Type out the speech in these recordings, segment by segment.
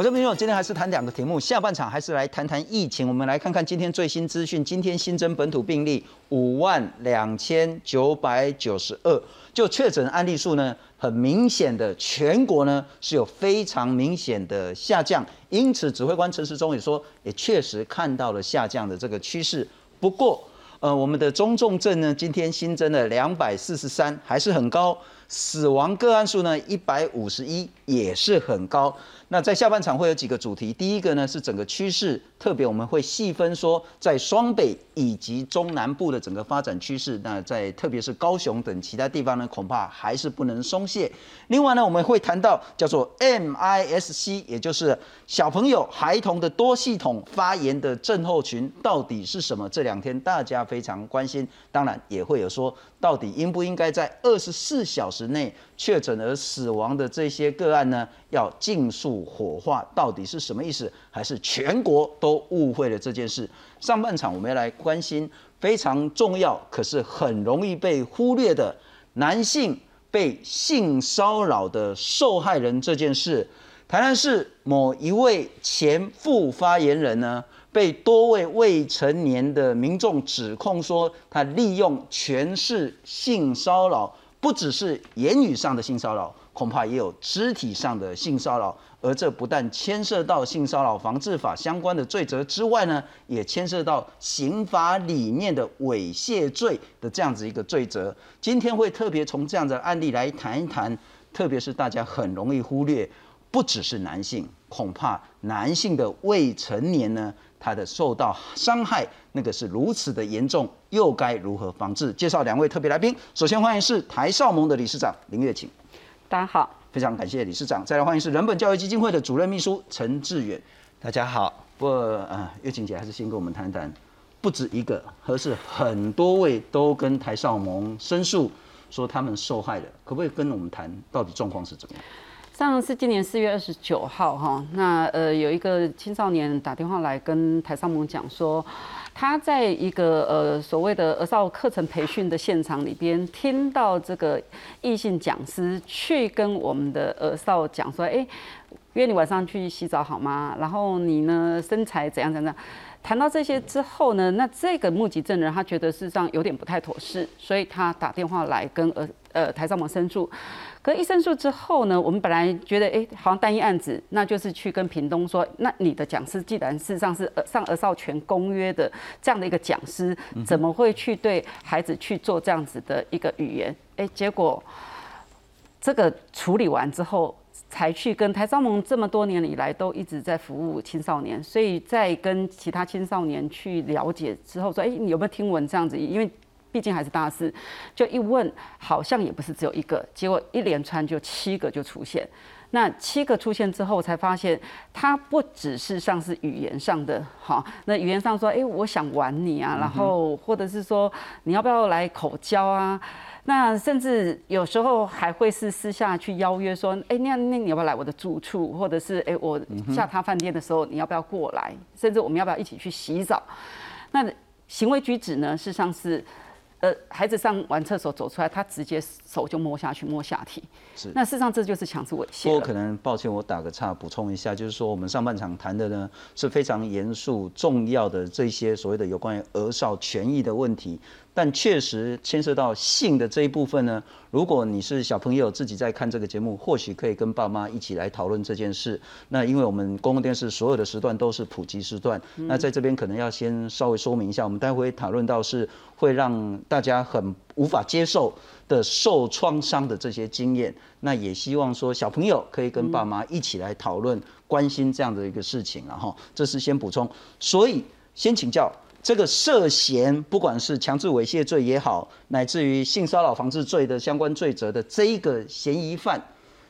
我这边有今天还是谈两个题目，下半场还是来谈谈疫情。我们来看看今天最新资讯，今天新增本土病例五万两千九百九十二，就确诊案例数呢，很明显的全国呢是有非常明显的下降，因此指挥官陈时中也说，也确实看到了下降的这个趋势。不过，呃，我们的中重症呢，今天新增了两百四十三，还是很高。死亡个案数呢，一百五十一，也是很高。那在下半场会有几个主题，第一个呢是整个趋势，特别我们会细分说，在双北以及中南部的整个发展趋势。那在特别是高雄等其他地方呢，恐怕还是不能松懈。另外呢，我们会谈到叫做 MISC，也就是小朋友孩童的多系统发炎的症候群到底是什么？这两天大家非常关心，当然也会有说，到底应不应该在二十四小时内确诊而死亡的这些个案呢？要尽速火化，到底是什么意思？还是全国都误会了这件事？上半场我们要来关心非常重要，可是很容易被忽略的男性被性骚扰的受害人这件事。台南市某一位前副发言人呢，被多位未成年的民众指控说，他利用权势性骚扰，不只是言语上的性骚扰。恐怕也有肢体上的性骚扰，而这不但牵涉到性骚扰防治法相关的罪责之外呢，也牵涉到刑法里面的猥亵罪的这样子一个罪责。今天会特别从这样的案例来谈一谈，特别是大家很容易忽略，不只是男性，恐怕男性的未成年呢，他的受到伤害那个是如此的严重，又该如何防治？介绍两位特别来宾，首先欢迎是台少盟的理事长林月琴。大家好，非常感谢理事长。再来欢迎是人本教育基金会的主任秘书陈志远。大家好。不过呃，月琴姐还是先跟我们谈谈，不止一个，而是很多位都跟台少盟申诉说他们受害了，可不可以跟我们谈到底状况是怎么样？上次今年四月二十九号哈，那呃有一个青少年打电话来跟台少盟讲说。他在一个呃所谓的儿少课程培训的现场里边，听到这个异性讲师去跟我们的儿少讲说：“哎，约你晚上去洗澡好吗？然后你呢身材怎样怎样？”谈到这些之后呢，那这个目击证人他觉得事实上有点不太妥适，所以他打电话来跟儿呃台上盟申诉。可一申诉之后呢，我们本来觉得，哎，好像单一案子，那就是去跟屏东说，那你的讲师既然事实上是上儿少权公约的这样的一个讲师，怎么会去对孩子去做这样子的一个语言？哎，结果这个处理完之后，才去跟台商盟这么多年以来都一直在服务青少年，所以在跟其他青少年去了解之后，说，哎，你有没有听闻这样子？因为毕竟还是大事，就一问，好像也不是只有一个，结果一连串就七个就出现。那七个出现之后，才发现他不只是像是语言上的，哈，那语言上说，哎，我想玩你啊，然后或者是说你要不要来口交啊？那甚至有时候还会是私下去邀约说，哎，那那你要不要来我的住处？或者是哎，我下他饭店的时候，你要不要过来？甚至我们要不要一起去洗澡？那行为举止呢，事实上是。呃，孩子上完厕所走出来，他直接手就摸下去摸下体，是。那事实上这就是强制猥亵。不过可能抱歉，我打个岔补充一下，就是说我们上半场谈的呢是非常严肃重要的这些所谓的有关于儿少权益的问题。但确实牵涉到性的这一部分呢。如果你是小朋友自己在看这个节目，或许可以跟爸妈一起来讨论这件事。那因为我们公共电视所有的时段都是普及时段，那在这边可能要先稍微说明一下，我们待会讨论到是会让大家很无法接受的受创伤的这些经验。那也希望说小朋友可以跟爸妈一起来讨论、关心这样的一个事情，然后这是先补充。所以先请教。这个涉嫌不管是强制猥亵罪也好，乃至于性骚扰防治罪的相关罪责的这一个嫌疑犯，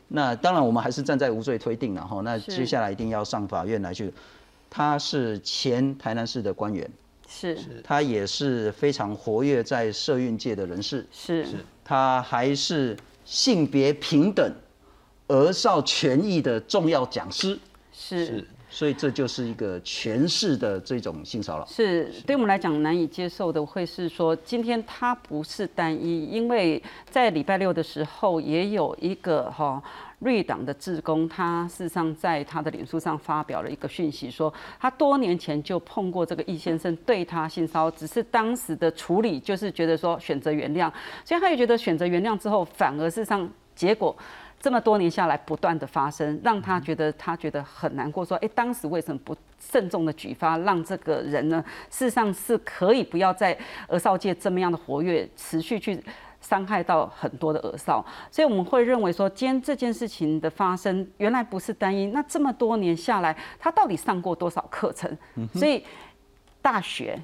那当然我们还是站在无罪推定了哈。那接下来一定要上法院来去。他是前台南市的官员，是，他也是非常活跃在社运界的人士，是，他还是性别平等、儿少权益的重要讲师，是。所以这就是一个全市的这种性骚扰。是对我们来讲难以接受的，会是说今天它不是单一，因为在礼拜六的时候也有一个哈。绿党的志工，他事实上在他的脸书上发表了一个讯息，说他多年前就碰过这个易先生对他性骚扰，只是当时的处理就是觉得说选择原谅，所以他也觉得选择原谅之后，反而事实上结果这么多年下来不断的发生，让他觉得他觉得很难过，说哎，当时为什么不慎重的举发，让这个人呢，事实上是可以不要在儿少界这么样的活跃，持续去。伤害到很多的儿少，所以我们会认为说，今天这件事情的发生，原来不是单一。那这么多年下来，他到底上过多少课程？所以大学。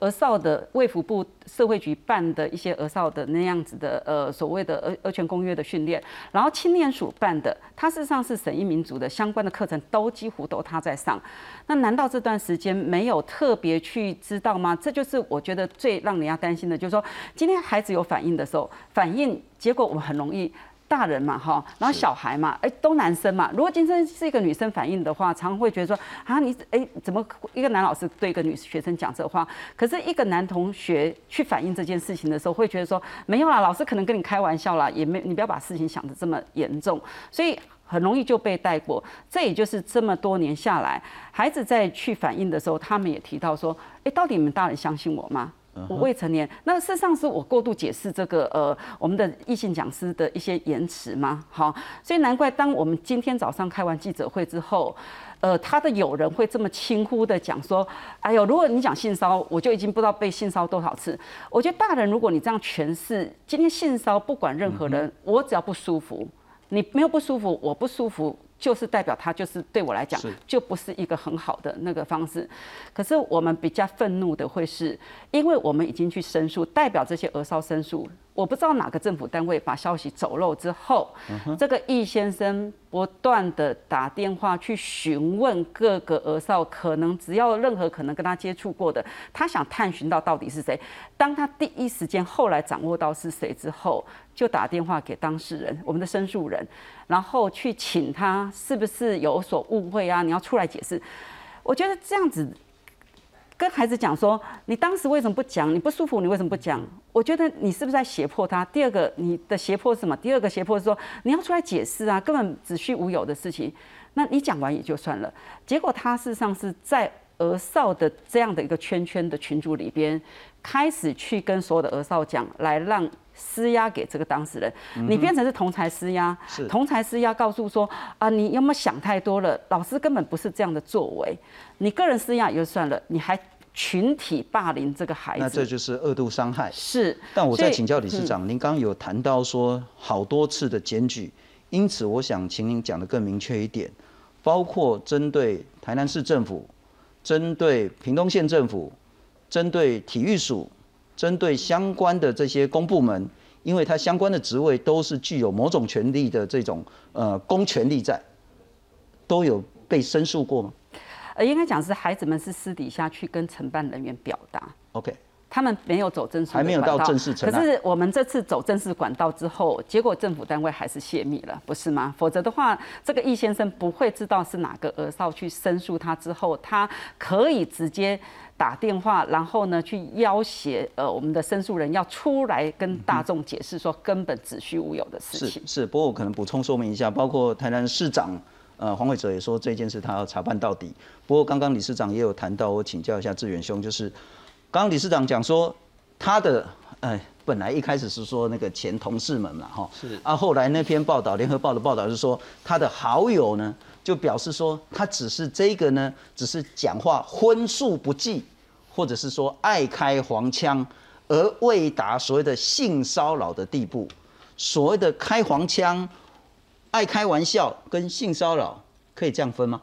儿少的卫福部社会局办的一些儿少的那样子的呃所谓的儿儿权公约的训练，然后青年署办的，它事实上是审议民族的相关的课程都几乎都他在上。那难道这段时间没有特别去知道吗？这就是我觉得最让人家担心的，就是说今天孩子有反应的时候，反应结果我们很容易。大人嘛，哈，然后小孩嘛，哎，都男生嘛。如果今天是一个女生反应的话，常会觉得说，啊，你哎，怎么一个男老师对一个女学生讲这话？可是一个男同学去反映这件事情的时候，会觉得说，没有啦，老师可能跟你开玩笑啦，也没，你不要把事情想得这么严重，所以很容易就被带过。这也就是这么多年下来，孩子在去反映的时候，他们也提到说，哎，到底你们大人相信我吗？我未成年，那事实上是我过度解释这个呃我们的异性讲师的一些言辞嘛？好，所以难怪当我们今天早上开完记者会之后，呃，他的友人会这么轻忽的讲说，哎呦，如果你讲性骚我就已经不知道被性骚多少次。我觉得大人如果你这样诠释，今天性骚不管任何人，我只要不舒服，你没有不舒服，我不舒服。就是代表他就是对我来讲就不是一个很好的那个方式，可是我们比较愤怒的会是，因为我们已经去申诉，代表这些儿少申诉。我不知道哪个政府单位把消息走漏之后，这个易先生不断的打电话去询问各个儿少，可能只要任何可能跟他接触过的，他想探寻到到底是谁。当他第一时间后来掌握到是谁之后，就打电话给当事人，我们的申诉人，然后去请他是不是有所误会啊？你要出来解释。我觉得这样子。跟孩子讲说，你当时为什么不讲？你不舒服，你为什么不讲？我觉得你是不是在胁迫他？第二个，你的胁迫是什么？第二个胁迫是说你要出来解释啊，根本子虚乌有的事情。那你讲完也就算了。结果他事实上是在儿少的这样的一个圈圈的群组里边，开始去跟所有的儿少讲，来让施压给这个当事人。你变成是同才施压，同才施压，告诉说啊，你有没有想太多了？老师根本不是这样的作为。你个人施压也就算了，你还。群体霸凌这个孩子，那这就是二度伤害。是，但我再请教理事长，您刚刚有谈到说好多次的检举，因此我想请您讲的更明确一点，包括针对台南市政府、针对屏东县政府、针对体育署、针对相关的这些公部门，因为它相关的职位都是具有某种权利的这种呃公权力在，都有被申诉过吗？呃，应该讲是孩子们是私底下去跟承办人员表达，OK，他们没有走正式，还没有到正式可是我们这次走正式管道之后，结果政府单位还是泄密了，不是吗？否则的话，这个易先生不会知道是哪个额少去申诉他之后，他可以直接打电话，然后呢去要挟呃我们的申诉人要出来跟大众解释说根本子虚乌有的事情。是是，不过我可能补充说明一下，包括台南市长。呃，黄伟哲也说这件事他要查办到底。不过刚刚理事长也有谈到，我请教一下志远兄，就是刚刚理事长讲说他的，呃，本来一开始是说那个前同事们嘛，哈，是啊，后来那篇报道，联合报的报道是说他的好友呢，就表示说他只是这个呢，只是讲话荤素不忌，或者是说爱开黄腔，而未达所谓的性骚扰的地步。所谓的开黄腔。爱开玩笑跟性骚扰可以这样分吗？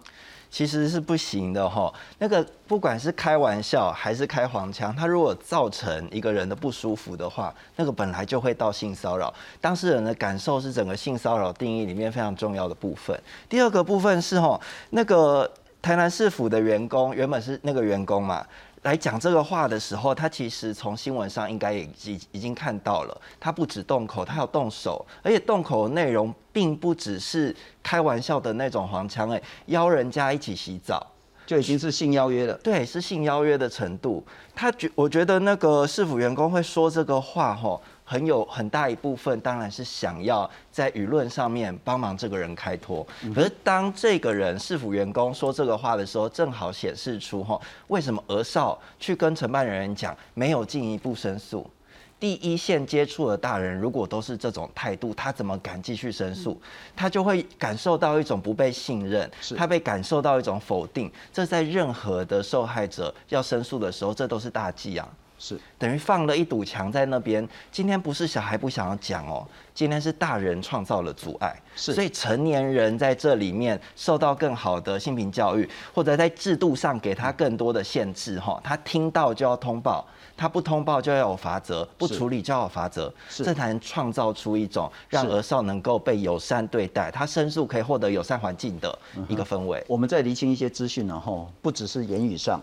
其实是不行的哈。那个不管是开玩笑还是开黄腔，它如果造成一个人的不舒服的话，那个本来就会到性骚扰。当事人的感受是整个性骚扰定义里面非常重要的部分。第二个部分是哈，那个台南市府的员工原本是那个员工嘛。来讲这个话的时候，他其实从新闻上应该也已已经看到了，他不止动口，他要动手，而且动口的内容并不只是开玩笑的那种黄腔，哎，邀人家一起洗澡。就已经是性邀约了，对，是性邀约的程度。他觉，我觉得那个市府员工会说这个话，吼，很有很大一部分当然是想要在舆论上面帮忙这个人开脱。可是当这个人市府员工说这个话的时候，正好显示出，吼，为什么额少去跟承办人员讲没有进一步申诉？第一线接触的大人，如果都是这种态度，他怎么敢继续申诉？他就会感受到一种不被信任，他被感受到一种否定。这在任何的受害者要申诉的时候，这都是大忌啊！是等于放了一堵墙在那边。今天不是小孩不想要讲哦，今天是大人创造了阻碍。是，所以成年人在这里面受到更好的性平教育，或者在制度上给他更多的限制哈，他听到就要通报。他不通报就要有罚则，不处理就要有罚则，这才能创造出一种让儿少能够被友善对待，他申诉可以获得友善环境的一个氛围。我们在厘清一些资讯，然后不只是言语上，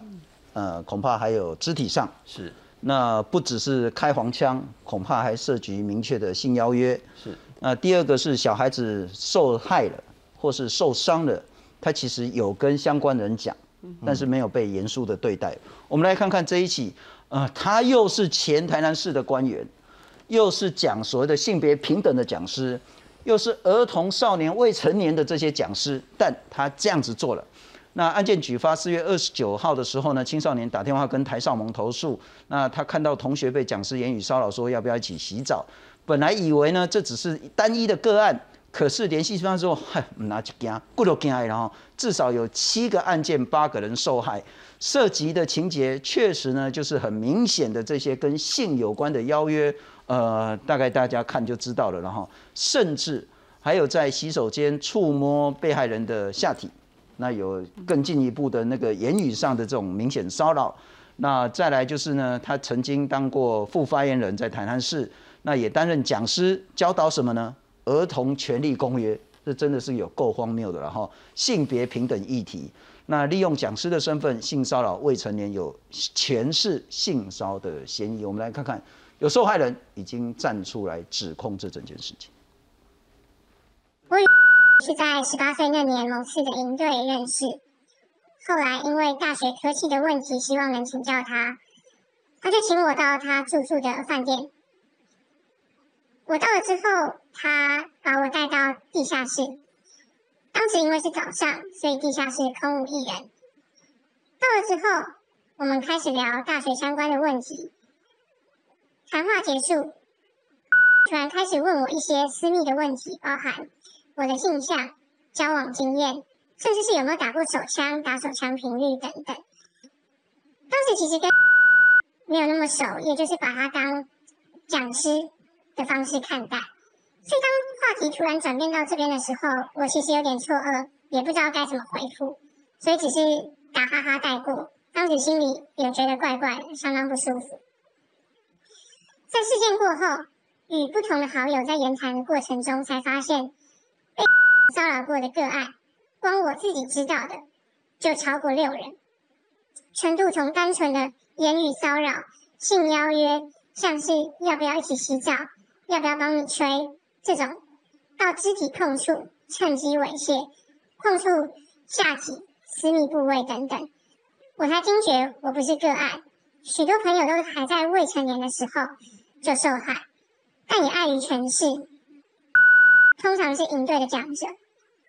呃，恐怕还有肢体上。是，那不只是开黄腔，恐怕还涉及明确的性邀约。是，那第二个是小孩子受害了或是受伤了，他其实有跟相关人讲，但是没有被严肃的对待。我们来看看这一起。呃，他又是前台南市的官员，又是讲所谓的性别平等的讲师，又是儿童、少年、未成年的这些讲师，但他这样子做了。那案件举发四月二十九号的时候呢，青少年打电话跟台少盟投诉，那他看到同学被讲师言语骚扰，说要不要一起洗澡。本来以为呢这只是单一的个案，可是联系方之后，嗨，拿去惊，过了惊，然后至少有七个案件，八个人受害。涉及的情节确实呢，就是很明显的这些跟性有关的邀约，呃，大概大家看就知道了。然后，甚至还有在洗手间触摸被害人的下体，那有更进一步的那个言语上的这种明显骚扰。那再来就是呢，他曾经当过副发言人，在台南市，那也担任讲师，教导什么呢？儿童权利公约，这真的是有够荒谬的了哈！性别平等议题。那利用讲师的身份性骚扰未成年，有前世性骚的嫌疑。我们来看看，有受害人已经站出来指控这整件事情。是在十八岁那年某次的营队认识，后来因为大学科系的问题，希望能请教他，他就请我到他住宿的饭店。我到了之后，他把我带到地下室。当时因为是早上，所以地下室空无一人。到了之后，我们开始聊大学相关的问题。谈话结束，突然开始问我一些私密的问题，包含我的性向、交往经验，甚至是有没有打过手枪、打手枪频率等等。当时其实跟没有那么熟，也就是把他当讲师的方式看待。所以当话题突然转变到这边的时候，我其实有点错愕，也不知道该怎么回复，所以只是打哈哈带过。当时心里也觉得怪怪的，相当不舒服。在事件过后，与不同的好友在言谈的过程中，才发现被 骚扰过的个案，光我自己知道的就超过六人，程度从单纯的言语骚扰、性邀约，像是要不要一起洗澡，要不要帮你吹。这种到肢体碰触、趁机猥亵、碰触下体、私密部位等等，我才惊觉我不是个案，许多朋友都还在未成年的时候就受害，但也碍于权势，通常是营队的讲者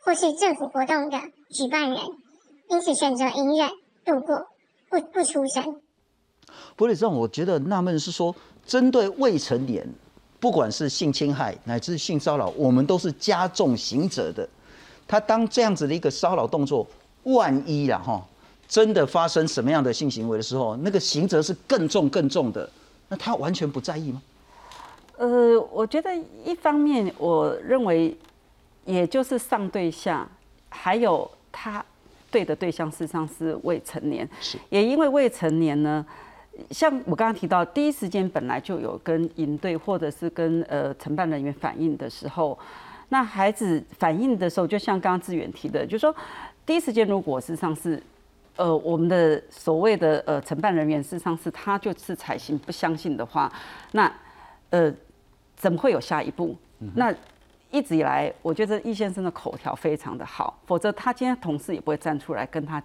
或是政府活动的举办人，因此选择隐忍度过，不不出声。不过，让我觉得纳闷是说，针对未成年。不管是性侵害乃至性骚扰，我们都是加重刑责的。他当这样子的一个骚扰动作，万一啦哈，真的发生什么样的性行为的时候，那个刑责是更重更重的。那他完全不在意吗？呃，我觉得一方面，我认为也就是上对下，还有他对的对象事实上是未成年，是也因为未成年呢。像我刚刚提到，第一时间本来就有跟营队或者是跟呃承办人员反映的时候，那孩子反映的时候，就像刚刚志远提的，就是说第一时间如果事实上是呃，我们的所谓的呃承办人员，事实上是他就是采信不相信的话，那呃怎么会有下一步？那一直以来，我觉得易先生的口条非常的好，否则他今天同事也不会站出来跟他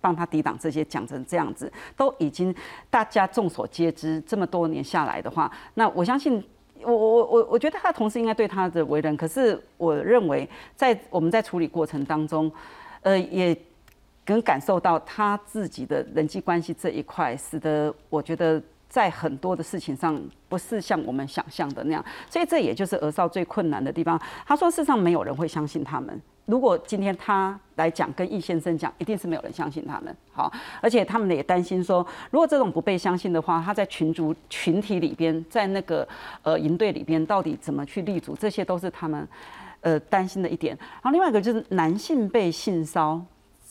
帮他抵挡这些，讲成这样子，都已经大家众所皆知，这么多年下来的话，那我相信。我我我我觉得他同事应该对他的为人，可是我认为在我们在处理过程当中，呃，也能感受到他自己的人际关系这一块，使得我觉得在很多的事情上不是像我们想象的那样，所以这也就是儿少最困难的地方。他说，事实上没有人会相信他们。如果今天他来讲，跟易先生讲，一定是没有人相信他们。好，而且他们也担心说，如果这种不被相信的话，他在群族群体里边，在那个呃营队里边，到底怎么去立足，这些都是他们呃担心的一点。然后另外一个就是男性被性骚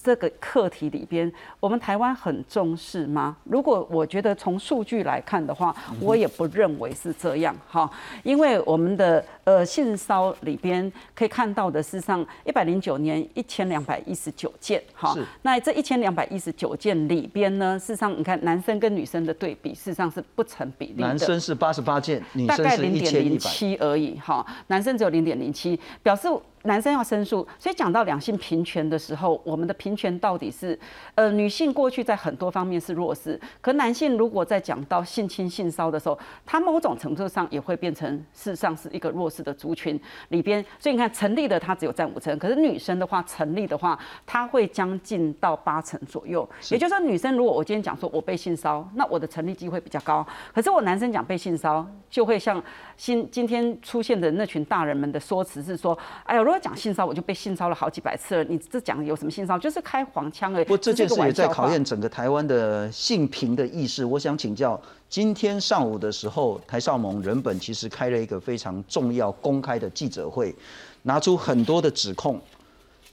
这个课题里边，我们台湾很重视吗？如果我觉得从数据来看的话，我也不认为是这样哈，因为我们的呃性骚里边可以看到的，事实上一百零九年一千两百一十九件哈，那这一千两百一十九件里边呢，事实上你看男生跟女生的对比，事实上是不成比例的，男生是八十八件，女生是一千零七而已哈，男生只有零点零七，表示。男生要申诉，所以讲到两性平权的时候，我们的平权到底是，呃，女性过去在很多方面是弱势，可男性如果在讲到性侵、性骚的时候，他某种程度上也会变成事实上是一个弱势的族群里边。所以你看，成立的他只有占五成，可是女生的话，成立的话，他会将近到八成左右。也就是说，女生如果我今天讲说我被性骚那我的成立机会比较高。可是我男生讲被性骚就会像今今天出现的那群大人们的说辞是说，哎呀，如讲性骚我就被性骚了好几百次了。你这讲有什么性骚就是开黄腔而已。不，这件事也在考验整个台湾的性平的意识。我想请教，今天上午的时候，台少盟人本其实开了一个非常重要公开的记者会，拿出很多的指控。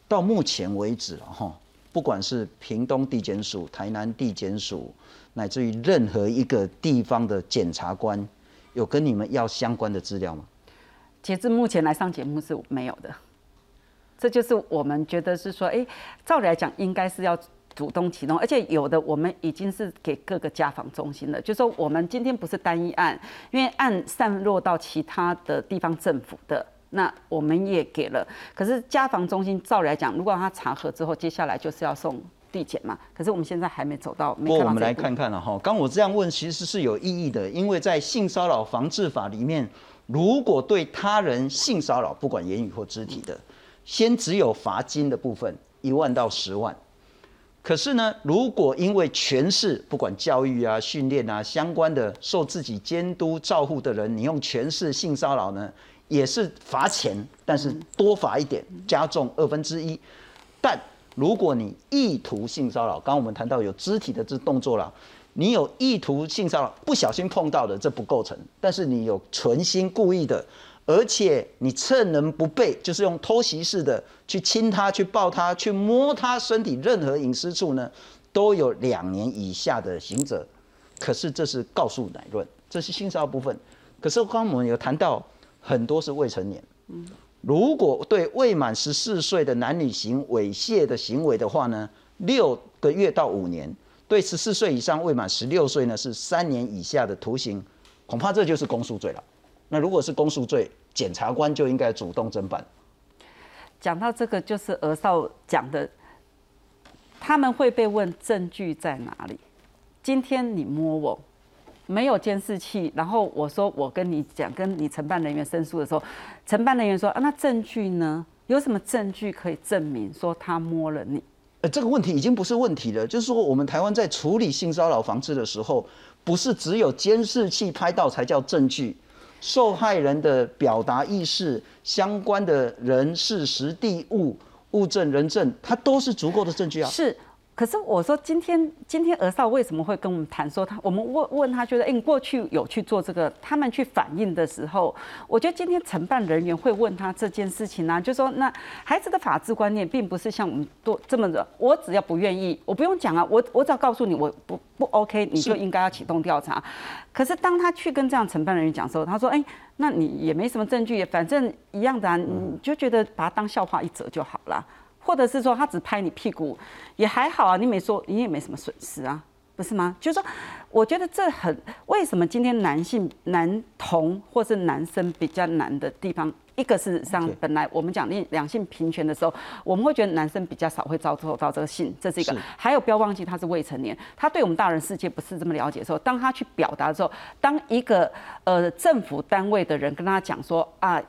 到目前为止哈，不管是屏东地检署、台南地检署，乃至于任何一个地方的检察官，有跟你们要相关的资料吗？截至目前来上节目是没有的。这就是我们觉得是说，哎，照理来讲应该是要主动启动，而且有的我们已经是给各个家访中心了，就说我们今天不是单一案，因为案散落到其他的地方政府的，那我们也给了。可是家访中心照理来讲，如果他查核之后，接下来就是要送地检嘛。可是我们现在还没走到。不过我们来看看了哈，刚我这样问其实是有意义的，因为在性骚扰防治法里面，如果对他人性骚扰，不管言语或肢体的。先只有罚金的部分一万到十万，可是呢，如果因为权势，不管教育啊、训练啊相关的，受自己监督照护的人，你用权势性骚扰呢，也是罚钱，但是多罚一点，加重二分之一。但如果你意图性骚扰，刚刚我们谈到有肢体的这动作了，你有意图性骚扰，不小心碰到的这不构成，但是你有存心故意的。而且你趁人不备，就是用偷袭式的去亲他、去抱他、去摸他身体任何隐私处呢，都有两年以下的刑责。可是这是告诉乃论，这是性骚扰部分。可是刚刚我们有谈到很多是未成年。如果对未满十四岁的男女行猥亵的行为的话呢，六个月到五年；对十四岁以上未满十六岁呢，是三年以下的徒刑。恐怕这就是公诉罪了。那如果是公诉罪，检察官就应该主动侦办。讲到这个，就是额少讲的，他们会被问证据在哪里？今天你摸我，没有监视器，然后我说我跟你讲，跟你承办人员申诉的时候，承办人员说啊，那证据呢？有什么证据可以证明说他摸了你？呃，这个问题已经不是问题了，就是说我们台湾在处理性骚扰防治的时候，不是只有监视器拍到才叫证据。受害人的表达意识、相关的人事、实地、物、物证、人证，它都是足够的证据啊。是。可是我说今天今天儿少为什么会跟我们谈说他我们问问他觉得哎你过去有去做这个他们去反映的时候，我觉得今天承办人员会问他这件事情呢，就说那孩子的法治观念并不是像我们多这么的，我只要不愿意，我不用讲啊，我我只要告诉你我不不 OK，你就应该要启动调查。可是当他去跟这样承办人员讲的时候，他说哎，那你也没什么证据，反正一样的啊，你就觉得把它当笑话一折就好了。或者是说他只拍你屁股，也还好啊，你没说，你也没什么损失啊，不是吗？就是说，我觉得这很为什么今天男性男童或是男生比较难的地方，一个是上本来我们讲两两性平权的时候，我们会觉得男生比较少会遭受到这个性，这是一个。还有不要忘记他是未成年，他对我们大人世界不是这么了解的时候，当他去表达的时候，当一个呃政府单位的人跟他讲说啊，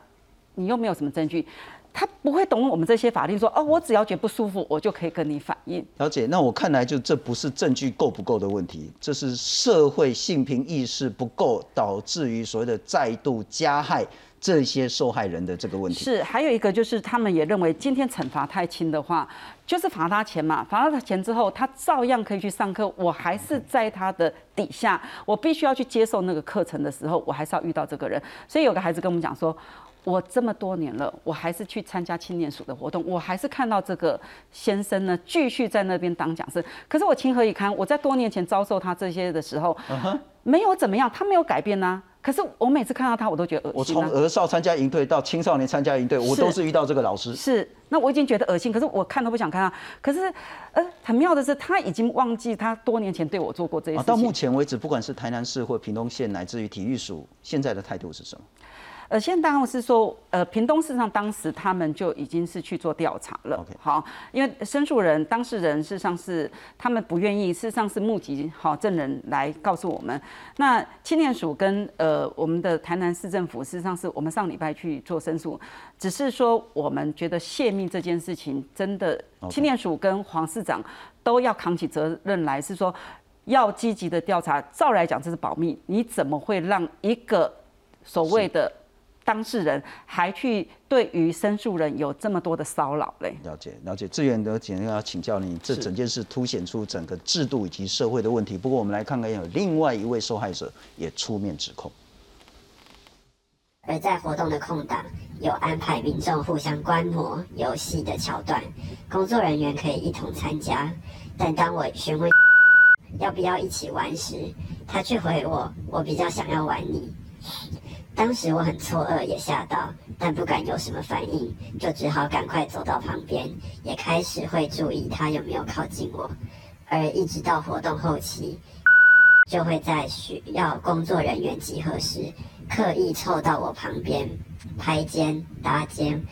你又没有什么证据。他不会懂我们这些法令，说哦，我只要觉得不舒服，我就可以跟你反映。了解，那我看来就这不是证据够不够的问题，这是社会性平意识不够，导致于所谓的再度加害这些受害人的这个问题。是，还有一个就是他们也认为今天惩罚太轻的话，就是罚他钱嘛，罚了他钱之后，他照样可以去上课。我还是在他的底下，我必须要去接受那个课程的时候，我还是要遇到这个人。所以有个孩子跟我们讲说。我这么多年了，我还是去参加青年署的活动，我还是看到这个先生呢，继续在那边当讲师。可是我情何以堪？我在多年前遭受他这些的时候，没有怎么样，他没有改变呐。可是我每次看到他，我都觉得恶心。我从儿少参加营队到青少年参加营队，我都是遇到这个老师。是，那我已经觉得恶心，可是我看都不想看他。可是，呃，很妙的是，他已经忘记他多年前对我做过这些事情。到目前为止，不管是台南市或屏东县，乃至于体育署，现在的态度是什么？呃，现在当然是说，呃，屏东市上当时他们就已经是去做调查了。好，因为申诉人、当事人事实上是他们不愿意，事实上是募集好证人来告诉我们。那青年署跟呃我们的台南市政府，事实上是我们上礼拜去做申诉，只是说我们觉得泄密这件事情真的，青年署跟黄市长都要扛起责任来，是说要积极的调查。照来讲这是保密，你怎么会让一个所谓的？当事人还去对于申诉人有这么多的骚扰嘞？了解了解，志远的简要请教你，这整件事凸显出整个制度以及社会的问题。不过我们来看看，有另外一位受害者也出面指控。而在活动的空档，有安排民众互相观摩游戏的桥段，工作人员可以一同参加。但当我询问要不要一起玩时，他却回我：“我比较想要玩你。”当时我很错愕，也吓到，但不敢有什么反应，就只好赶快走到旁边，也开始会注意他有没有靠近我。而一直到活动后期，就会在需要工作人员集合时，刻意凑到我旁边拍肩搭肩，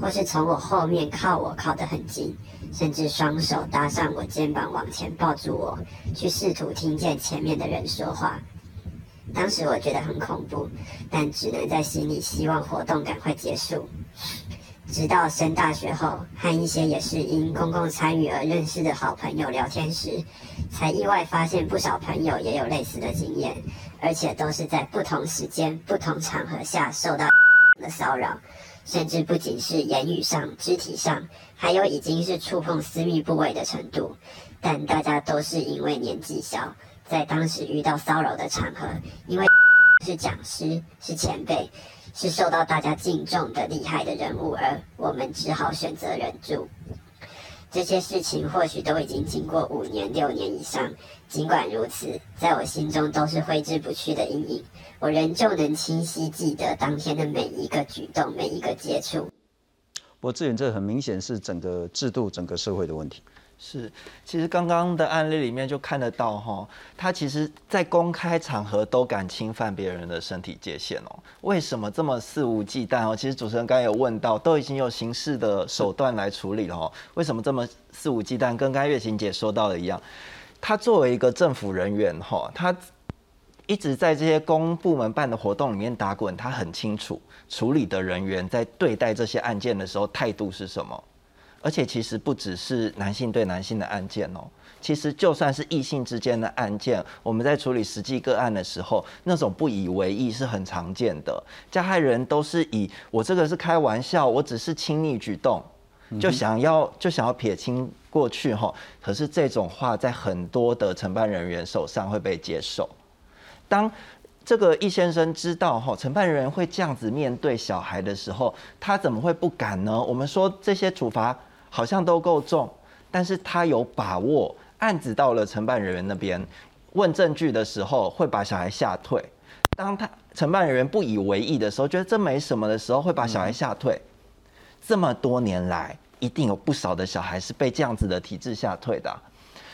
或是从我后面靠我靠得很近，甚至双手搭上我肩膀往前抱住我，去试图听见前面的人说话。当时我觉得很恐怖，但只能在心里希望活动赶快结束。直到升大学后，和一些也是因公共参与而认识的好朋友聊天时，才意外发现不少朋友也有类似的经验，而且都是在不同时间、不同场合下受到的骚扰，甚至不仅是言语上、肢体上，还有已经是触碰私密部位的程度。但大家都是因为年纪小。在当时遇到骚扰的场合，因为 是讲师、是前辈、是受到大家敬重的厉害的人物，而我们只好选择忍住。这些事情或许都已经经过五年、六年以上，尽管如此，在我心中都是挥之不去的阴影。我仍旧能清晰记得当天的每一个举动、每一个接触。不过，志远，这很明显是整个制度、整个社会的问题。是，其实刚刚的案例里面就看得到哈，他其实在公开场合都敢侵犯别人的身体界限哦。为什么这么肆无忌惮哦？其实主持人刚刚有问到，都已经有刑事的手段来处理了哦，为什么这么肆无忌惮？跟刚才月琴姐说到的一样，他作为一个政府人员哈，他一直在这些公部门办的活动里面打滚，他很清楚处理的人员在对待这些案件的时候态度是什么。而且其实不只是男性对男性的案件哦，其实就算是异性之间的案件，我们在处理实际个案的时候，那种不以为意是很常见的。加害人都是以我这个是开玩笑，我只是亲昵举动，就想要就想要撇清过去哈。可是这种话在很多的承办人员手上会被接受。当这个易先生知道哈承办人员会这样子面对小孩的时候，他怎么会不敢呢？我们说这些处罚。好像都够重，但是他有把握，案子到了承办人员那边问证据的时候，会把小孩吓退。当他承办人员不以为意的时候，觉得这没什么的时候，会把小孩吓退。这么多年来，一定有不少的小孩是被这样子的体制吓退的。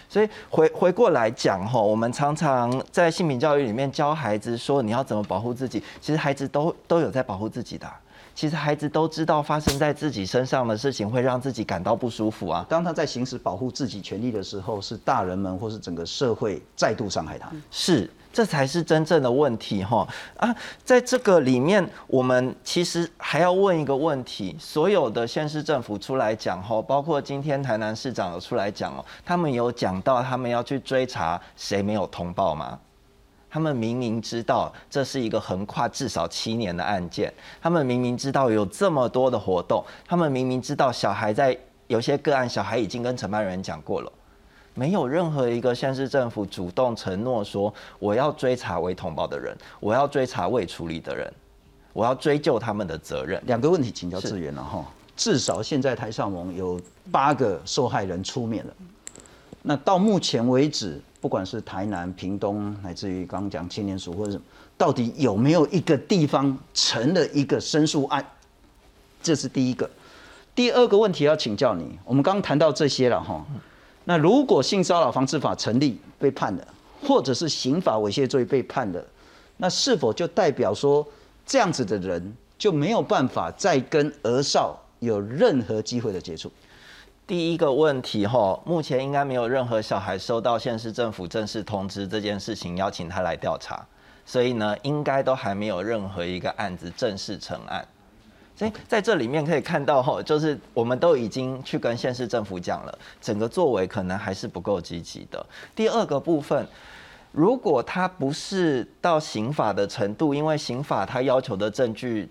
所以回回过来讲吼，我们常常在性平教育里面教孩子说你要怎么保护自己，其实孩子都都有在保护自己的。其实孩子都知道发生在自己身上的事情会让自己感到不舒服啊。当他在行使保护自己权利的时候，是大人们或是整个社会再度伤害他。是。这才是真正的问题哈啊！在这个里面，我们其实还要问一个问题：所有的县市政府出来讲哈，包括今天台南市长有出来讲哦，他们有讲到他们要去追查谁没有通报吗？他们明明知道这是一个横跨至少七年的案件，他们明明知道有这么多的活动，他们明明知道小孩在有些个案，小孩已经跟承办人讲过了。没有任何一个县市政府主动承诺说，我要追查未通报的人，我要追查未处理的人，我要追究他们的责任。两个问题请教志源了哈，至少现在台上盟有八个受害人出面了。那到目前为止，不管是台南、屏东，乃至于刚刚讲青年署或者什么，到底有没有一个地方成了一个申诉案？这是第一个。第二个问题要请教你，我们刚刚谈到这些了哈。那如果性骚扰防治法成立被判了，或者是刑法猥亵罪被判了，那是否就代表说这样子的人就没有办法再跟儿少有任何机会的接触？第一个问题哈，目前应该没有任何小孩收到县市政府正式通知这件事情，邀请他来调查，所以呢，应该都还没有任何一个案子正式成案。所以在这里面可以看到哈，就是我们都已经去跟县市政府讲了，整个作为可能还是不够积极的。第二个部分，如果他不是到刑法的程度，因为刑法它要求的证据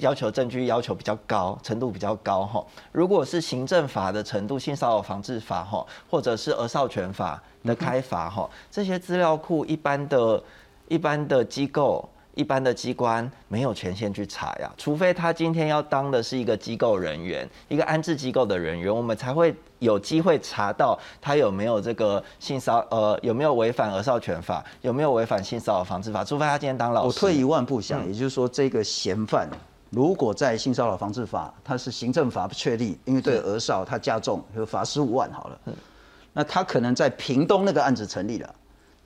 要求证据要求比较高，程度比较高哈。如果是行政法的程度，性骚扰防治法哈，或者是儿少权法的开罚哈，这些资料库一般的、一般的机构。一般的机关没有权限去查呀，除非他今天要当的是一个机构人员，一个安置机构的人员，我们才会有机会查到他有没有这个性骚呃有没有违反儿少权法，有没有违反性骚扰防治法。除非他今天当老师。我退一万步想，也就是说，这个嫌犯如果在性骚扰防治法，它是行政法不确立，因为对儿少他加重，就罚十五万好了。那他可能在屏东那个案子成立了。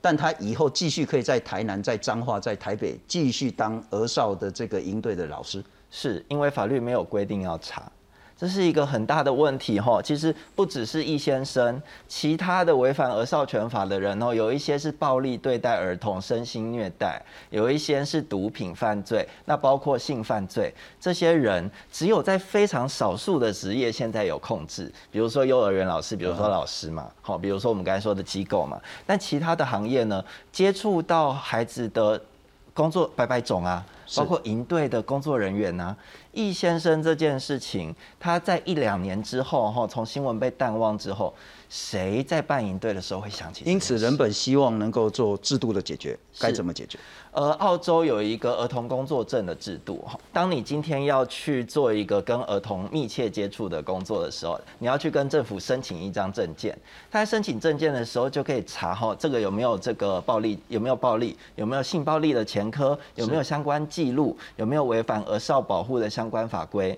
但他以后继续可以在台南、在彰化、在台北继续当儿少的这个营队的老师，是因为法律没有规定要查。这是一个很大的问题哈，其实不只是易先生，其他的违反儿少权法的人哦，有一些是暴力对待儿童、身心虐待，有一些是毒品犯罪，那包括性犯罪，这些人只有在非常少数的职业现在有控制，比如说幼儿园老师，比如说老师嘛，好，比如说我们刚才说的机构嘛，但其他的行业呢，接触到孩子的工作百百种啊。包括营队的工作人员啊，易先生这件事情，他在一两年之后哈，从新闻被淡忘之后，谁在办营队的时候会想起？因此，人本希望能够做制度的解决，该怎么解决？呃，澳洲有一个儿童工作证的制度哈，当你今天要去做一个跟儿童密切接触的工作的时候，你要去跟政府申请一张证件。他在申请证件的时候就可以查哈，这个有没有这个暴力，有没有暴力，有没有性暴力的前科，有没有相关记录，有没有违反儿少保护的相关法规。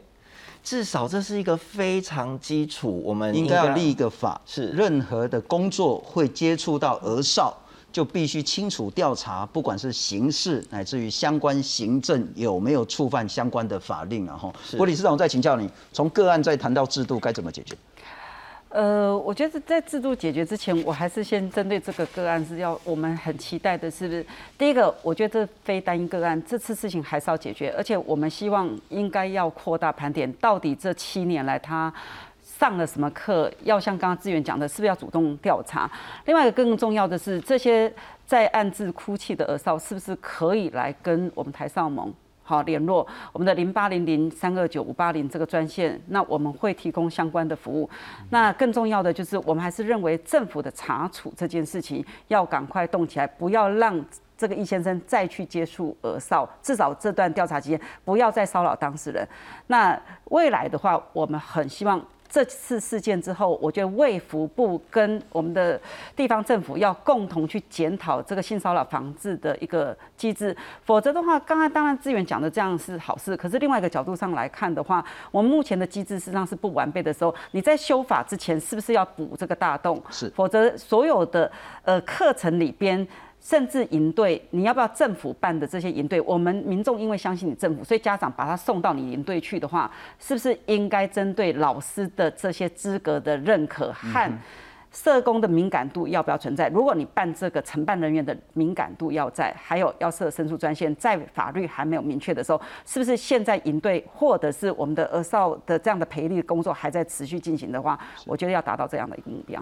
至少这是一个非常基础，我们应该要立一个法，是任何的工作会接触到儿少。就必须清楚调查，不管是刑事乃至于相关行政有没有触犯相关的法令啊？哈，郭理事长，我再请教你，从个案再谈到制度，该怎么解决？呃，我觉得在制度解决之前，我还是先针对这个个案是要我们很期待的，是不是？第一个，我觉得这非单一个案，这次事情还是要解决，而且我们希望应该要扩大盘点，到底这七年来他。上了什么课？要像刚刚志远讲的，是不是要主动调查？另外一个更重要的是，这些在暗自哭泣的儿少，是不是可以来跟我们台少盟好联络？我们的零八零零三二九五八零这个专线，那我们会提供相关的服务。那更重要的就是，我们还是认为政府的查处这件事情要赶快动起来，不要让这个易先生再去接触儿少，至少这段调查期间不要再骚扰当事人。那未来的话，我们很希望。这次事件之后，我觉得卫福部跟我们的地方政府要共同去检讨这个性骚扰防治的一个机制，否则的话，刚才当然资源讲的这样是好事，可是另外一个角度上来看的话，我们目前的机制实际上是不完备的时候，你在修法之前是不是要补这个大洞？是，否则所有的呃课程里边。甚至营队，你要不要政府办的这些营队？我们民众因为相信你政府，所以家长把他送到你营队去的话，是不是应该针对老师的这些资格的认可和社工的敏感度要不要存在？如果你办这个承办人员的敏感度要在，还有要设申诉专线，在法律还没有明确的时候，是不是现在营队或者是我们的儿少的这样的培力工作还在持续进行的话，我觉得要达到这样的一个目标。